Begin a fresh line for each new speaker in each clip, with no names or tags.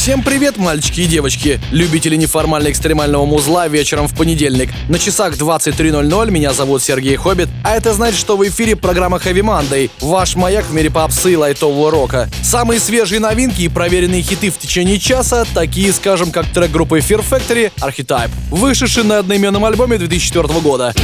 Всем привет, мальчики и девочки, любители неформально-экстремального музла вечером в понедельник. На часах 23.00 меня зовут Сергей Хоббит, а это значит, что в эфире программа Heavy Monday, ваш маяк в мире попсы и лайтового рока. Самые свежие новинки и проверенные хиты в течение часа, такие, скажем, как трек группы Fear Factory Archetype, вышедший на одноименном альбоме 2004 года.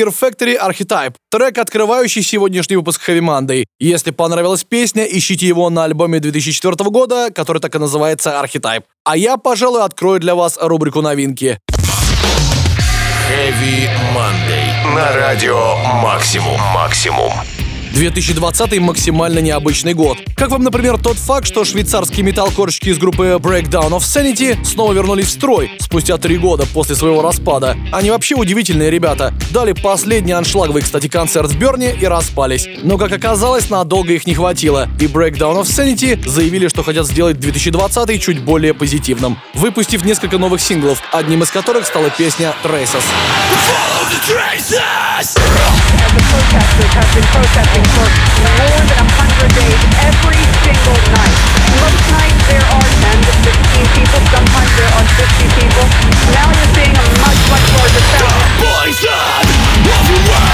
Fear Factory Archetype, трек, открывающий сегодняшний выпуск Heavy Monday. Если понравилась песня, ищите его на альбоме 2004 года, который так и называется Archetype. А я, пожалуй, открою для вас рубрику новинки.
Heavy Monday. На радио Максимум. Максимум.
2020 максимально необычный год. Как вам, например, тот факт, что швейцарские металлкорщики из группы Breakdown of Sanity снова вернулись в строй спустя три года после своего распада. Они вообще удивительные ребята. Дали последний аншлаговый, кстати, концерт в Берне и распались. Но, как оказалось, надолго их не хватило. И Breakdown of Sanity заявили, что хотят сделать 2020 чуть более позитивным, выпустив несколько новых синглов, одним из которых стала песня Traces.
As the protesters have been protesting for more than 100 days every single night. There are 10 to 15 people, sometimes there are 50 people. Now you're seeing a much, much larger crowd.
here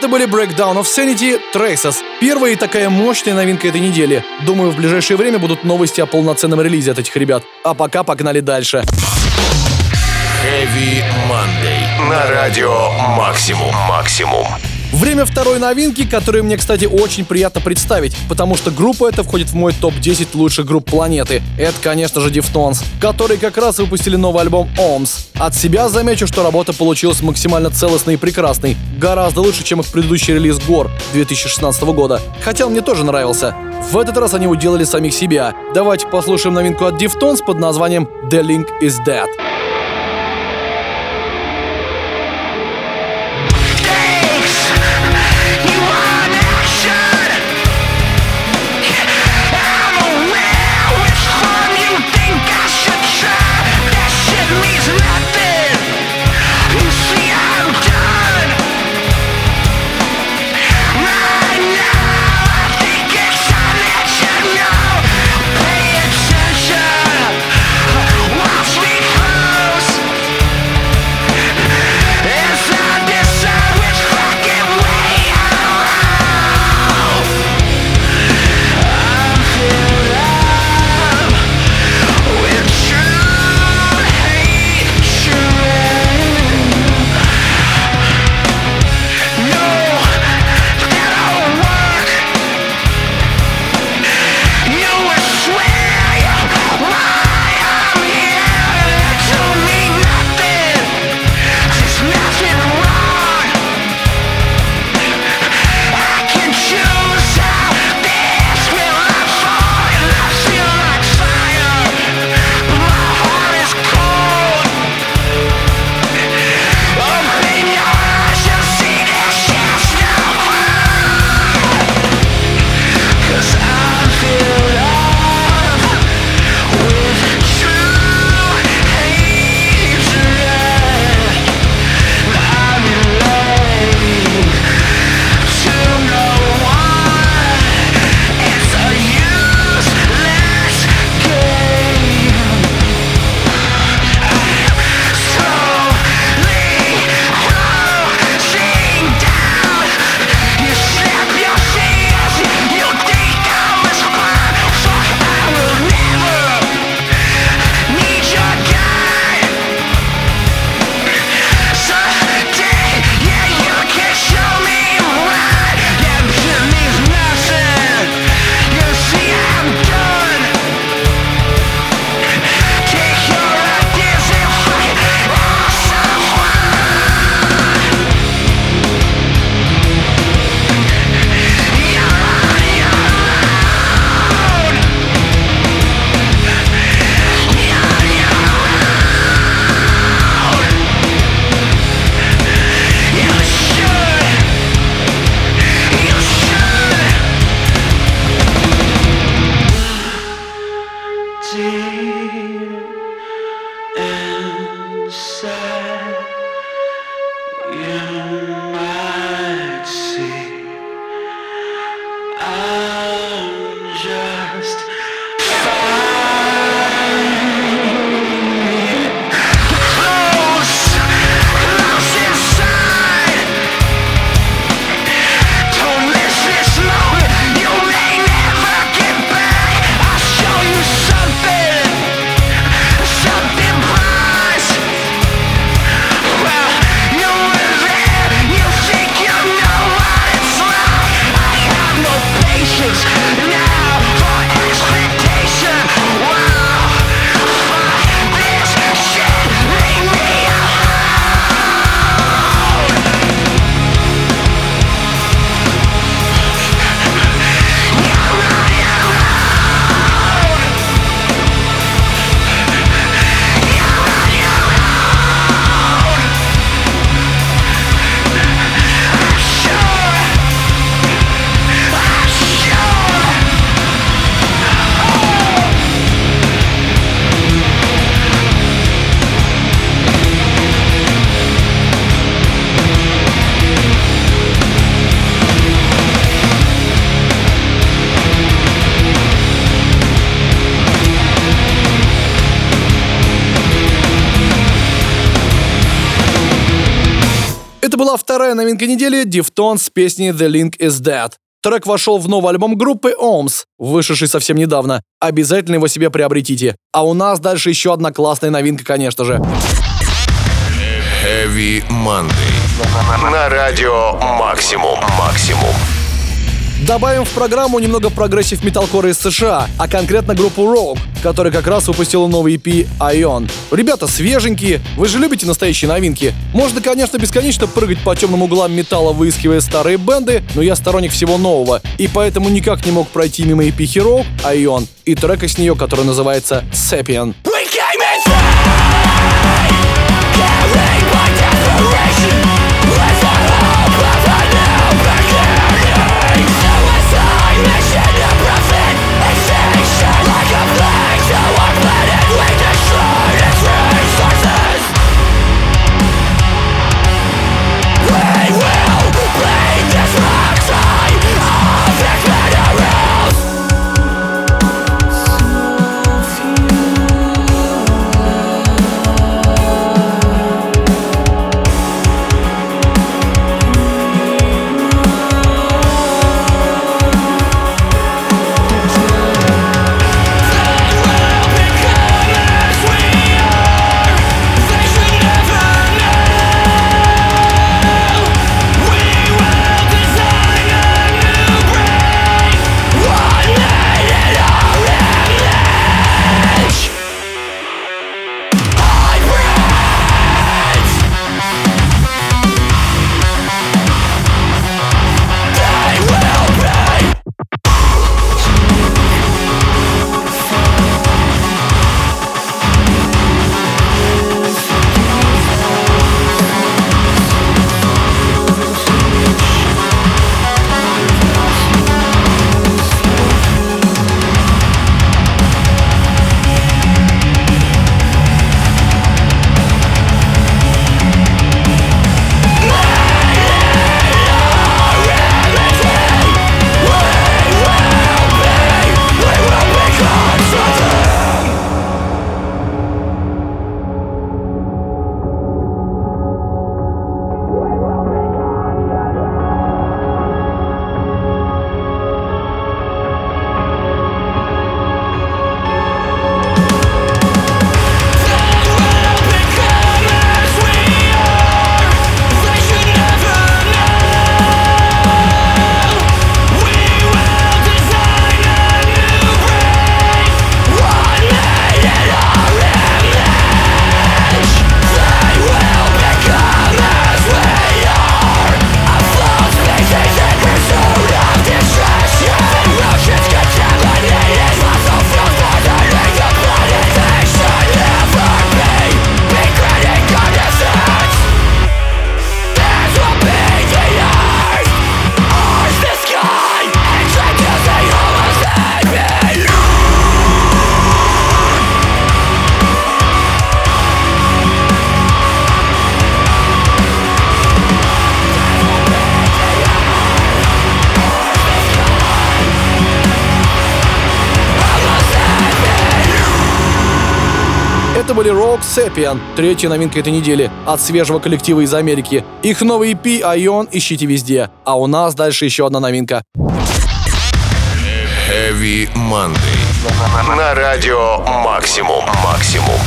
Это были Breakdown of Sanity Traces. Первая и такая мощная новинка этой недели. Думаю, в ближайшее время будут новости о полноценном релизе от этих ребят. А пока погнали дальше.
Heavy Monday. На радио Максимум. Максимум.
Время второй новинки, которую мне, кстати, очень приятно представить, потому что группа эта входит в мой топ-10 лучших групп планеты. Это, конечно же, Deftones, которые как раз выпустили новый альбом OMS. От себя замечу, что работа получилась максимально целостной и прекрасной, гораздо лучше, чем их предыдущий релиз Гор 2016 года, хотя он мне тоже нравился. В этот раз они уделали самих себя. Давайте послушаем новинку от Deftones под названием The Link is Dead. Новинка недели Deftones с песней The Link is Dead. Трек вошел в новый альбом группы Ohms, вышедший совсем недавно. Обязательно его себе приобретите. А у нас дальше еще одна классная новинка, конечно же.
Heavy Monday. На радио Максимум. Максимум.
Добавим в программу немного прогрессив металкора из США, а конкретно группу Rogue, которая как раз выпустила новый EP Ion. Ребята свеженькие, вы же любите настоящие новинки. Можно, конечно, бесконечно прыгать по темным углам металла, выискивая старые бенды, но я сторонник всего нового, и поэтому никак не мог пройти мимо EP Hero, Ion, и трека с нее, который называется Sapien.
We came
Это были Rock Sapien, третья новинка этой недели от свежего коллектива из Америки. Их новый EP Ion ищите везде. А у нас дальше еще одна новинка.
Heavy Monday. На радио Максимум. Максимум.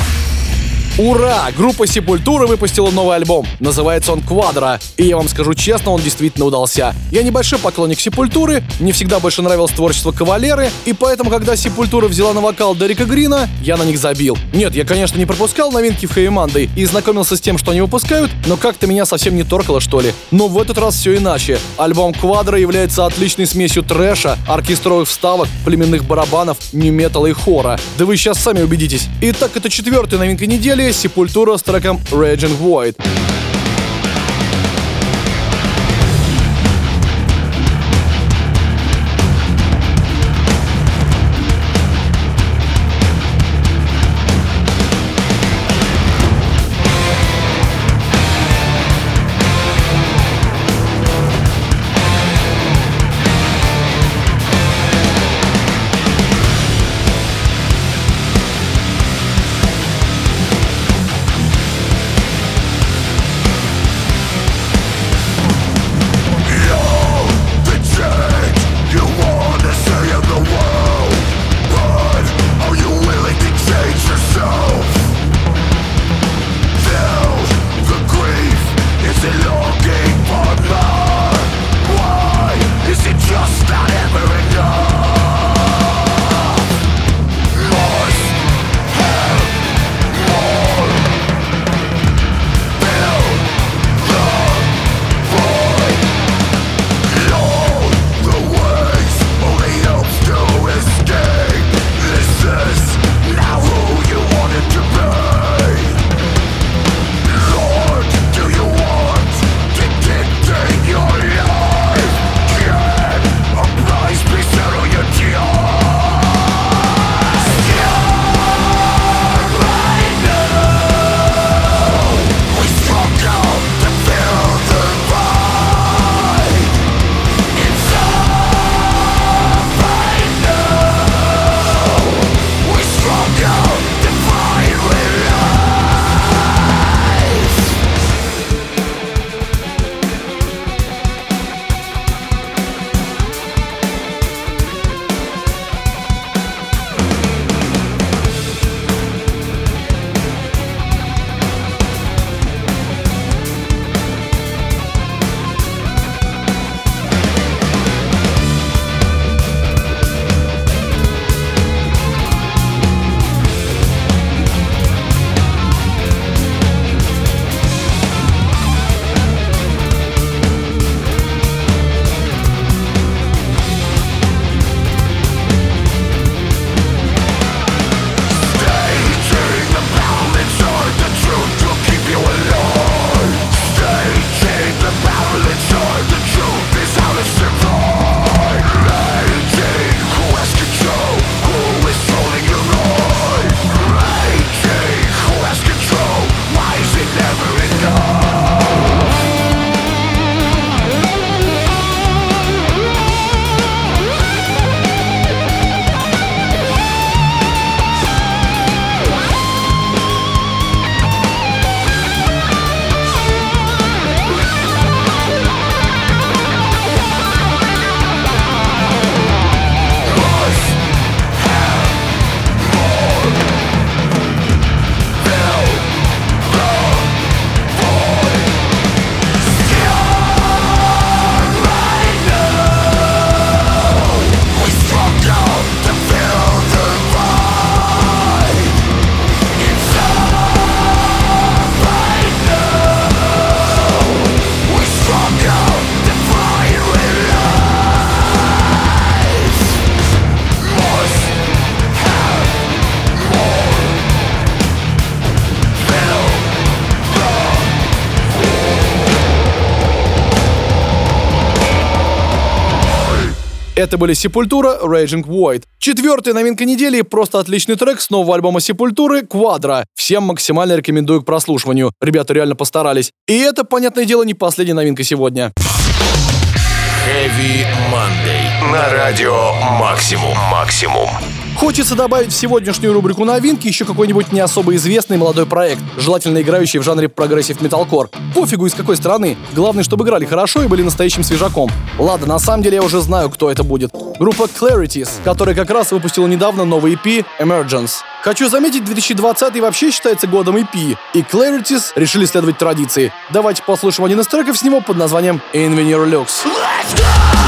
Ура! Группа Сепультура выпустила новый альбом. Называется он «Квадро». И я вам скажу честно, он действительно удался. Я небольшой поклонник Сепультуры, мне всегда больше нравилось творчество Кавалеры, и поэтому, когда Сепультура взяла на вокал Дерека Грина, я на них забил. Нет, я, конечно, не пропускал новинки в Хэви и знакомился с тем, что они выпускают, но как-то меня совсем не торкало, что ли. Но в этот раз все иначе. Альбом «Квадро» является отличной смесью трэша, оркестровых вставок, племенных барабанов, нью-металла и хора. Да вы сейчас сами убедитесь. Итак, это четвертая новинка недели Сепультура с треком Raging Void. Это были Sepultura Raging Void. Четвертая новинка недели — просто отличный трек с нового альбома Sepultura Quadra. Всем максимально рекомендую к прослушиванию. Ребята реально постарались. И это, понятное дело, не последняя новинка сегодня.
Heavy Monday. На радио Максимум. Максимум.
Хочется добавить в сегодняшнюю рубрику новинки еще какой-нибудь не особо известный молодой проект, желательно играющий в жанре прогрессив металкор. Пофигу из какой страны, главное, чтобы играли хорошо и были настоящим свежаком. Ладно, на самом деле я уже знаю, кто это будет. Группа Clarities, которая как раз выпустила недавно новый EP Emergence. Хочу заметить, 2020 вообще считается годом EP, и Clarities решили следовать традиции. Давайте послушаем один из треков с него под названием Invenir Lux.
Let's go!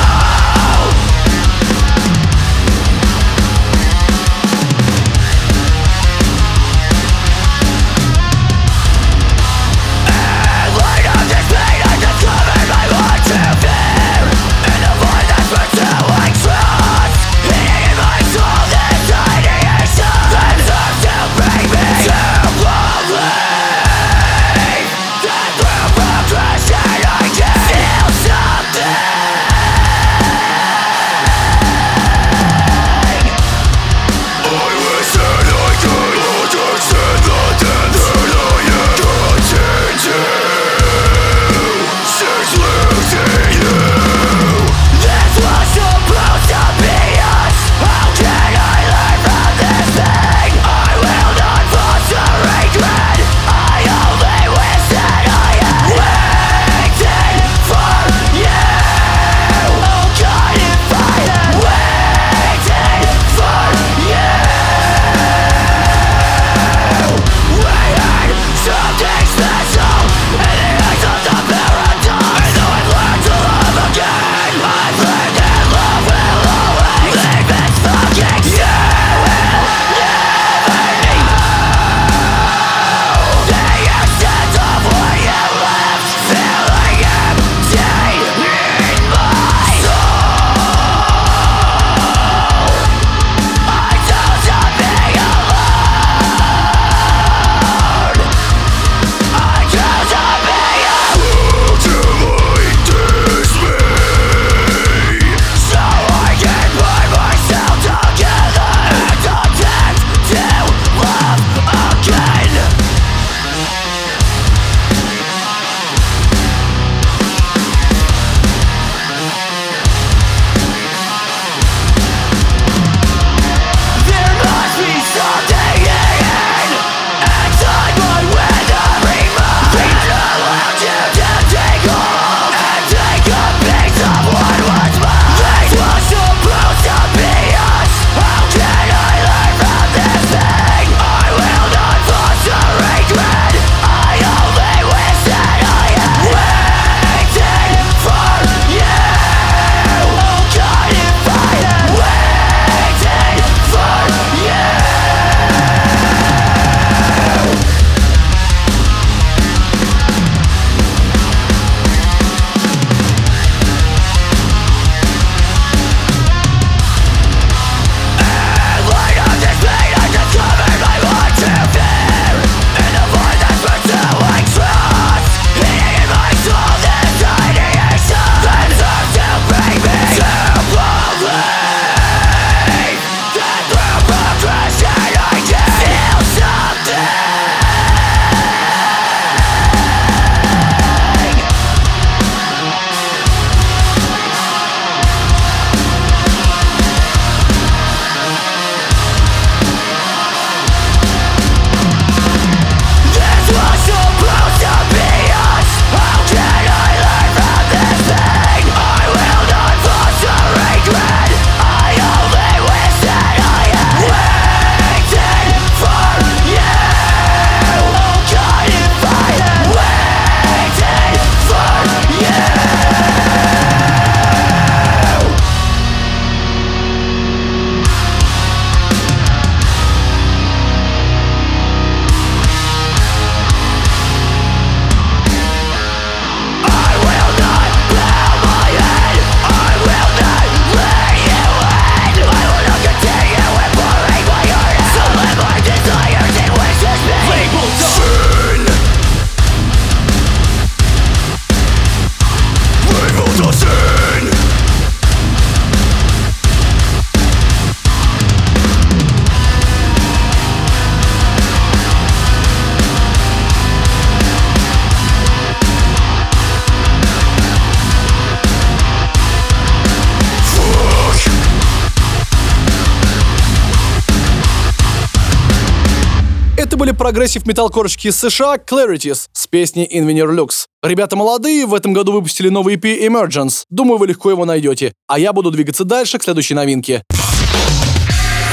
Прогрессив металкорщики из США Clarities с песней Invenir Lux. Ребята молодые, в этом году выпустили новый EP Emergence. Думаю, вы легко его найдете. А я буду двигаться дальше к следующей новинке.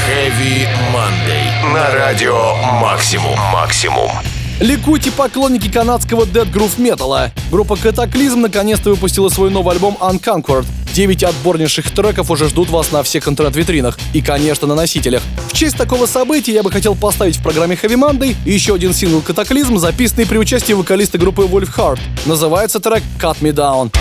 Heavy Monday. На радио Максимум. Максимум.
Ликуйте поклонники канадского Dead Groove металла. Группа Cataclysm наконец-то выпустила свой новый альбом Unconquered. Девять отборнейших треков уже ждут вас на всех интернет-витринах и, конечно, на носителях. В честь такого события я бы хотел поставить в программе Heavy Monday еще один сингл Cataclysm, записанный при участии вокалиста группы Wolf Heart. Называется трек Cut Me Down.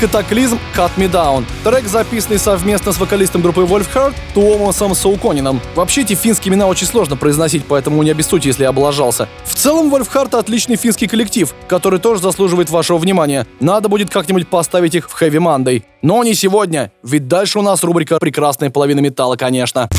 Катаклизм Cut Me Down. Трек, записанный совместно с вокалистом группы Wolfheart Туомасом Сауконином. Вообще эти финские имена очень сложно произносить, поэтому не обессудьте, если я облажался. В целом Wolfheart отличный финский коллектив, который тоже заслуживает вашего внимания. Надо будет как-нибудь поставить их в Heavy Monday. Но не сегодня, ведь дальше у нас рубрика «Прекрасная половина металла», конечно.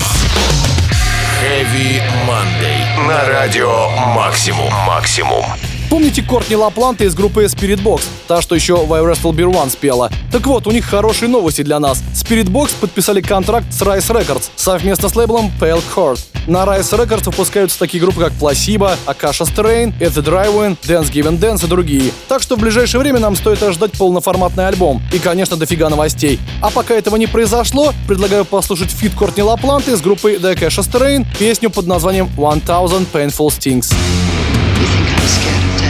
Heavy Monday. На радио Максимум. Максимум.
Помните Кортни Лапланта из группы Spiritbox? Та, что еще в I Wrestled a Bear Once спела. Так вот, у них хорошие новости для нас. Spiritbox подписали контракт с Rise Records совместно с лейблом Pale Chord. На Rise Records выпускаются такие группы, как Placebo, Acacia Strain, At the Drive-In, Dance Gavin Dance и другие. Так что в ближайшее время нам стоит ожидать полноформатный альбом. И, конечно, дофига новостей. А пока этого не произошло, предлагаю послушать feat Кортни Лапланта из группы The Acacia Strain, песню под названием One Thousand Painful Stings.
You think I'm scared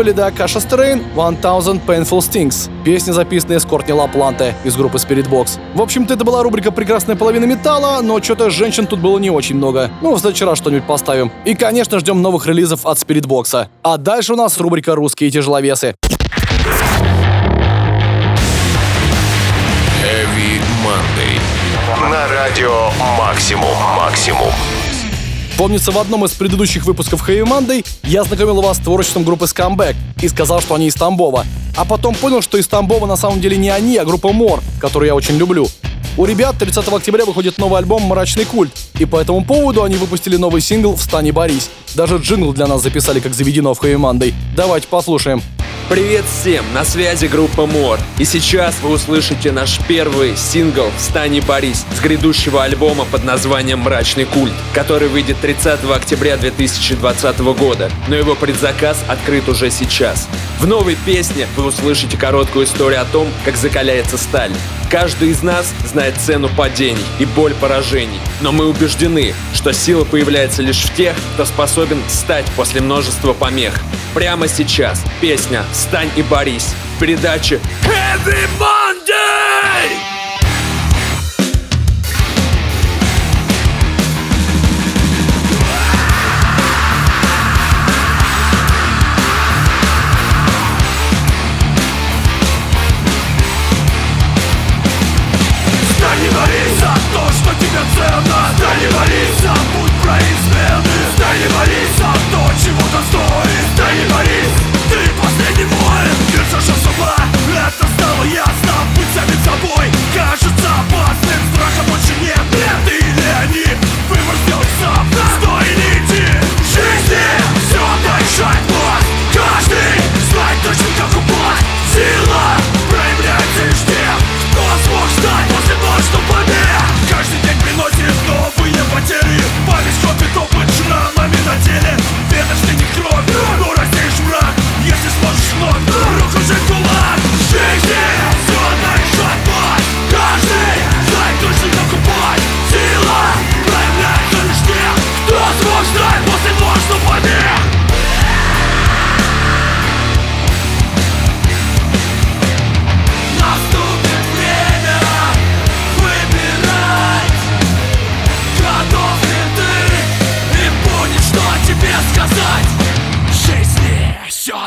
были The Akasha Strain, 1000 Painful Stings. Песня, записанная с Кортни Лапланте из группы Spirit Box. В общем-то, это была рубрика «Прекрасная половина металла», но что-то женщин тут было не очень много. Ну, в следующий раз что-нибудь поставим. И, конечно, ждем новых релизов от Spirit Box. А дальше у нас рубрика «Русские тяжеловесы».
Heavy Monday. На радио Максимум. Максимум.
Помнится, в одном из предыдущих выпусков Heavy Monday я знакомил вас с творчеством группы Scumbag и сказал, что они из Тамбова. А потом понял, что из Тамбова на самом деле не они, а группа Мор, которую я очень люблю. У ребят 30 октября выходит новый альбом «Мрачный культ», и по этому поводу они выпустили новый сингл «Встань и борись». Даже джингл для нас записали, как заведено в Heavy Monday. Давайте послушаем.
Привет всем, на связи группа Мор. И сейчас вы услышите наш первый сингл «Встань и борись» с грядущего альбома под названием «Мрачный культ», который выйдет 30 октября 2020 года, но его предзаказ открыт уже сейчас. В новой песне вы услышите короткую историю о том, как закаляется сталь. Каждый из нас знает цену падений и боль поражений, но мы убеждены, что сила появляется лишь в тех, кто способен встать после множества помех. Прямо сейчас песня «Встань и борись» в передаче Heavy Monday!
Canibalismo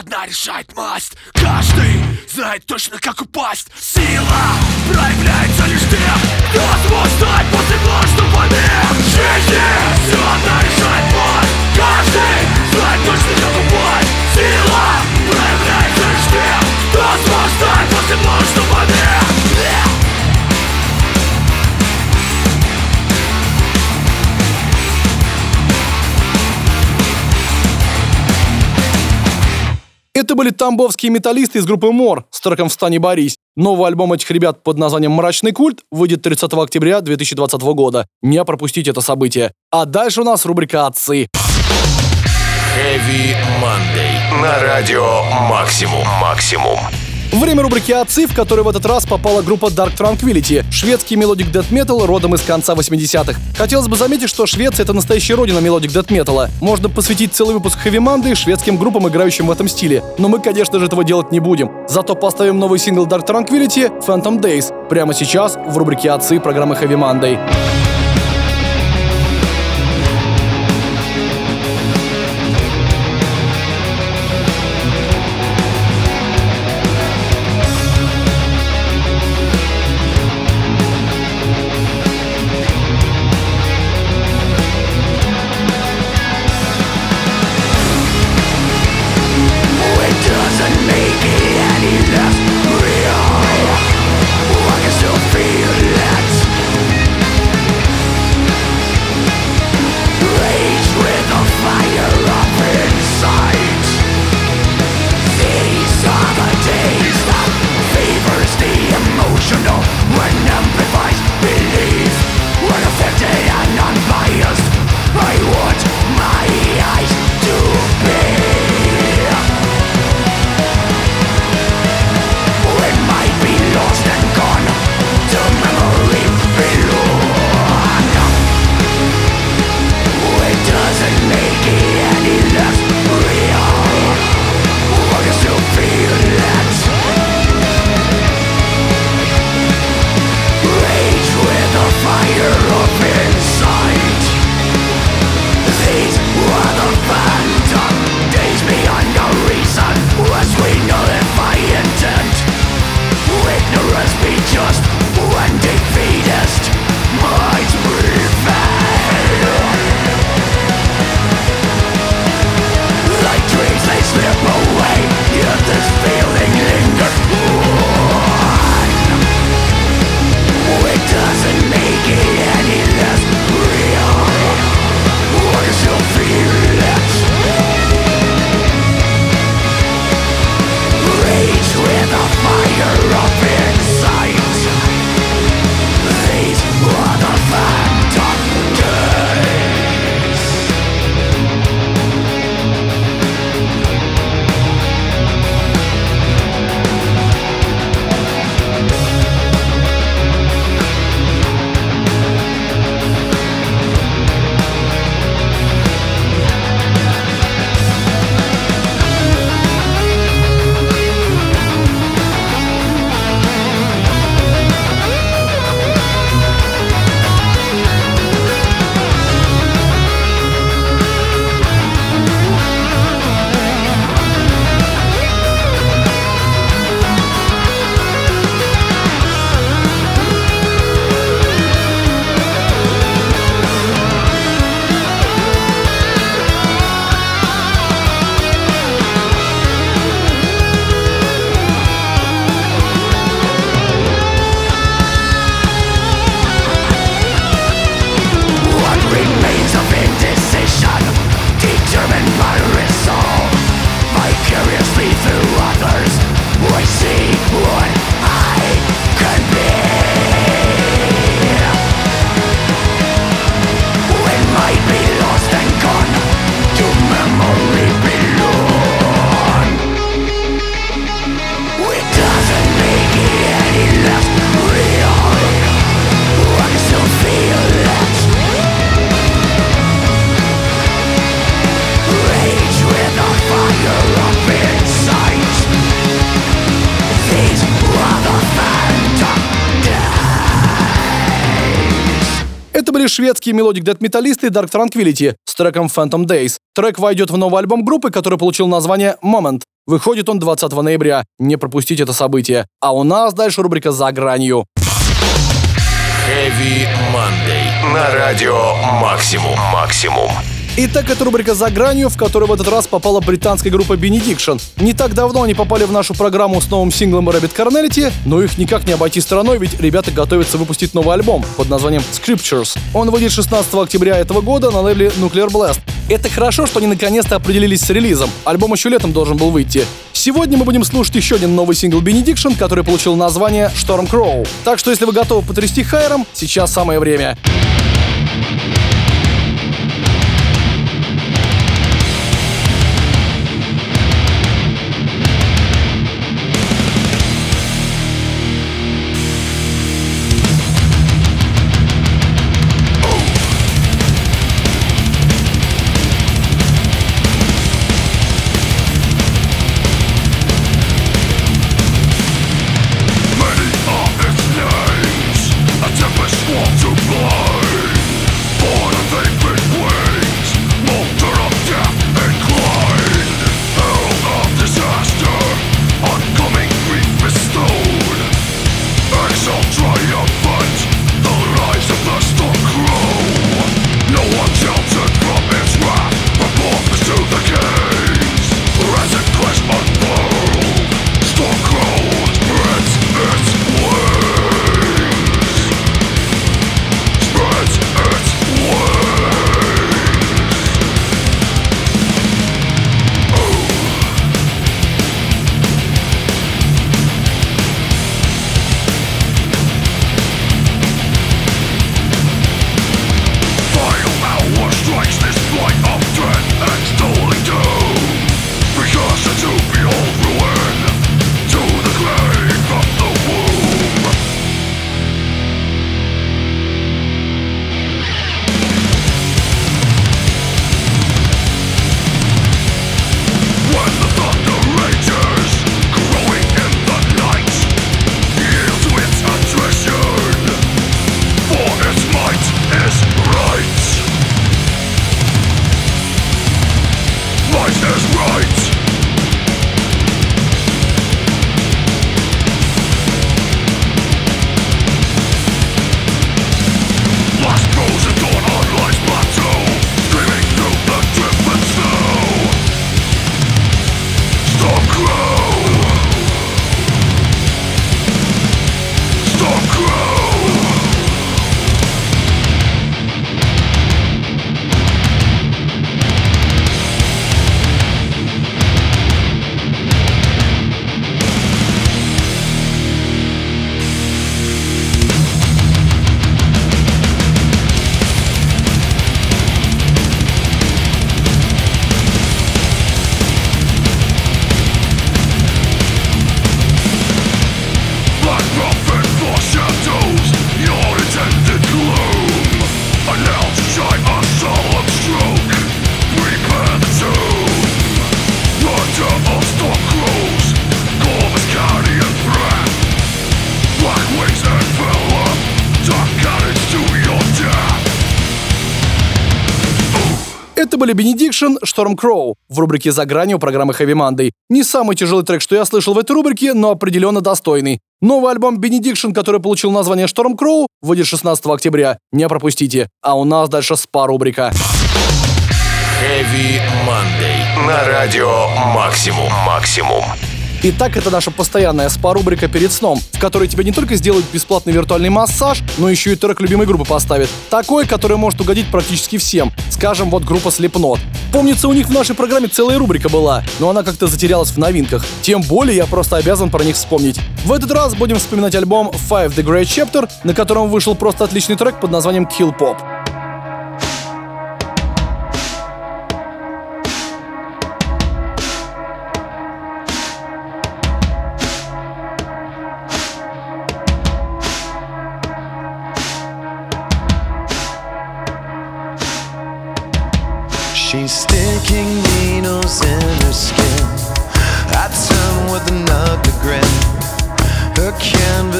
одна решает масть. Каждый знает точно, как упасть. Сила проявляется лишь тем, кто смог стать после множества побед жизни все одна решает масть. Каждый знает точно, как упасть. Сила проявляется лишь тем, кто смог стать после множества побед
Это были тамбовские металлисты из группы Мор с треком «Встань и борись». Новый альбом этих ребят под названием «Мрачный культ» выйдет 30 октября 2020 года. Не пропустите это событие. А дальше у нас рубрика «Отцы».
Heavy Monday. На радио «Максимум». «Максимум».
Время рубрики «Отцы», в которой в этот раз попала группа Dark Tranquillity, шведский melodic death metal родом из конца 80-х. Хотелось бы заметить, что Швеция — это настоящая родина melodic death металла. Можно посвятить целый выпуск Monday шведским группам, играющим в этом стиле. Но мы, конечно же, этого делать не будем. Зато поставим новый сингл Dark Tranquillity Phantom Days прямо сейчас в рубрике «Отцы» программы Heavy Monday. Шведские melodic death металлисты Dark Tranquillity с треком Phantom Days. Трек войдет в новый альбом группы, который получил название Moment. Выходит он 20 ноября. Не пропустите это событие. А у нас дальше рубрика «За гранью».
Heavy Monday. На радио Максимум. Максимум.
Итак, это рубрика «За гранью», в которую в этот раз попала британская группа Benediction. Не так давно они попали в нашу программу с новым синглом Rabid Carnality, но их никак не обойти стороной, ведь ребята готовятся выпустить новый альбом под названием Scriptures. Он выйдет 16 октября этого года на лейбле Nuclear Blast. Это хорошо, что они наконец-то определились с релизом. Альбом еще летом должен был выйти. Сегодня мы будем слушать еще один новый сингл Benediction, который получил название Storm Crow. Так что если вы готовы потрясти хайром, сейчас самое время.
Many
были Benediction, Storm Crow в рубрике «За гранью» программы Heavy Monday. Не самый тяжелый трек, что я слышал в этой рубрике, но определенно достойный. Новый альбом Benediction, который получил название Storm Crow, выйдет 16 октября. Не пропустите. А у нас дальше спа-рубрика.
Heavy Monday. На радио Максимум. Максимум.
Итак, это наша постоянная спа-рубрика перед сном, в которой тебе не только сделают бесплатный виртуальный массаж, но еще и трек любимой группы поставят. Такой, который может угодить практически всем. Скажем, вот группа Slipknot. Помнится, у них в нашей программе целая рубрика была, но она как-то затерялась в новинках. Тем более я просто обязан про них вспомнить. В этот раз будем вспоминать альбом Five The Great Chapter, на котором вышел просто отличный трек под названием Kill Pop.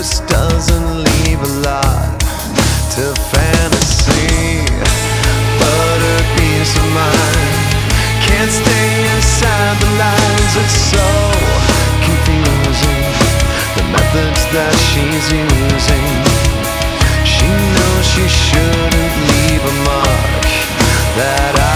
Doesn't leave a lot to fantasy. but her peace of mind can't stay inside the lines. It's so confusing. The methods that she's using. She knows she shouldn't leave a mark that I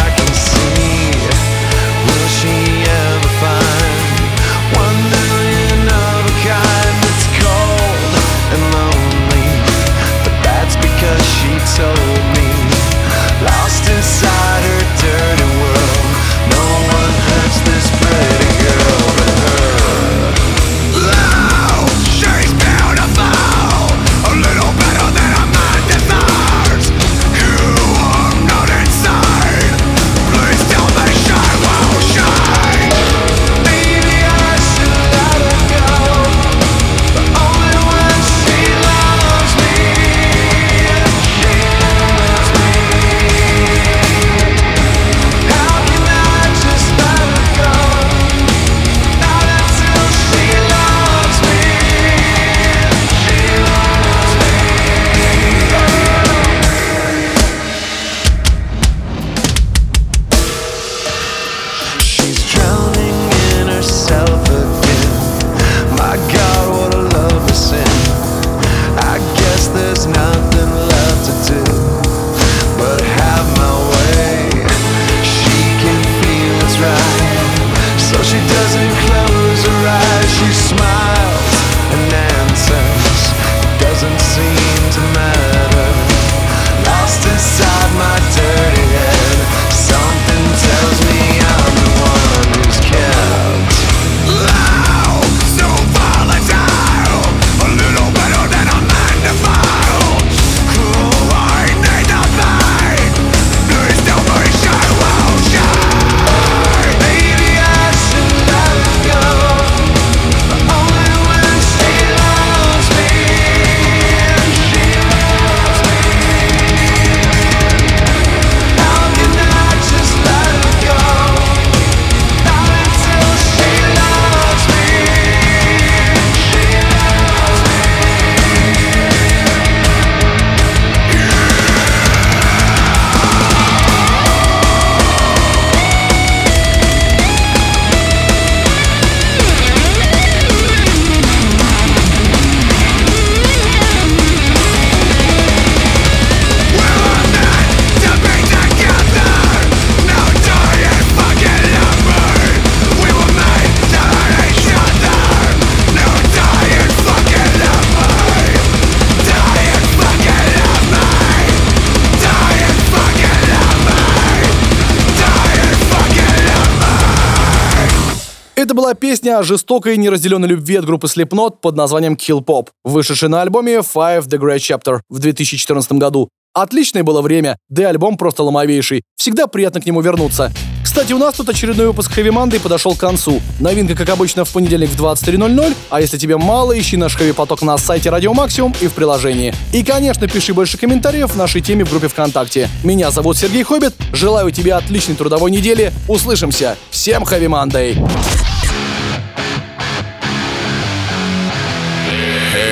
была песня о жестокой и неразделенной любви от группы Slipknot под названием Kill Pop, вышедшей на альбоме Five The Great Chapter в 2014 году. Отличное было время, да и альбом просто ломовейший. Всегда приятно к нему вернуться. Кстати, у нас тут очередной выпуск Хэви Манды подошел к концу. Новинка, как обычно, в понедельник в 23.00, а если тебе мало, ищи наш Хэви Поток на сайте Радио Максимум и в приложении. И, конечно, пиши больше комментариев в нашей теме в группе ВКонтакте. Меня зовут Сергей Хоббит, желаю тебе отличной трудовой недели, услышимся. Всем Хэви Мандэй!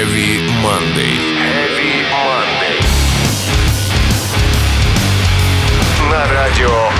Heavy Monday. Heavy Monday. На радио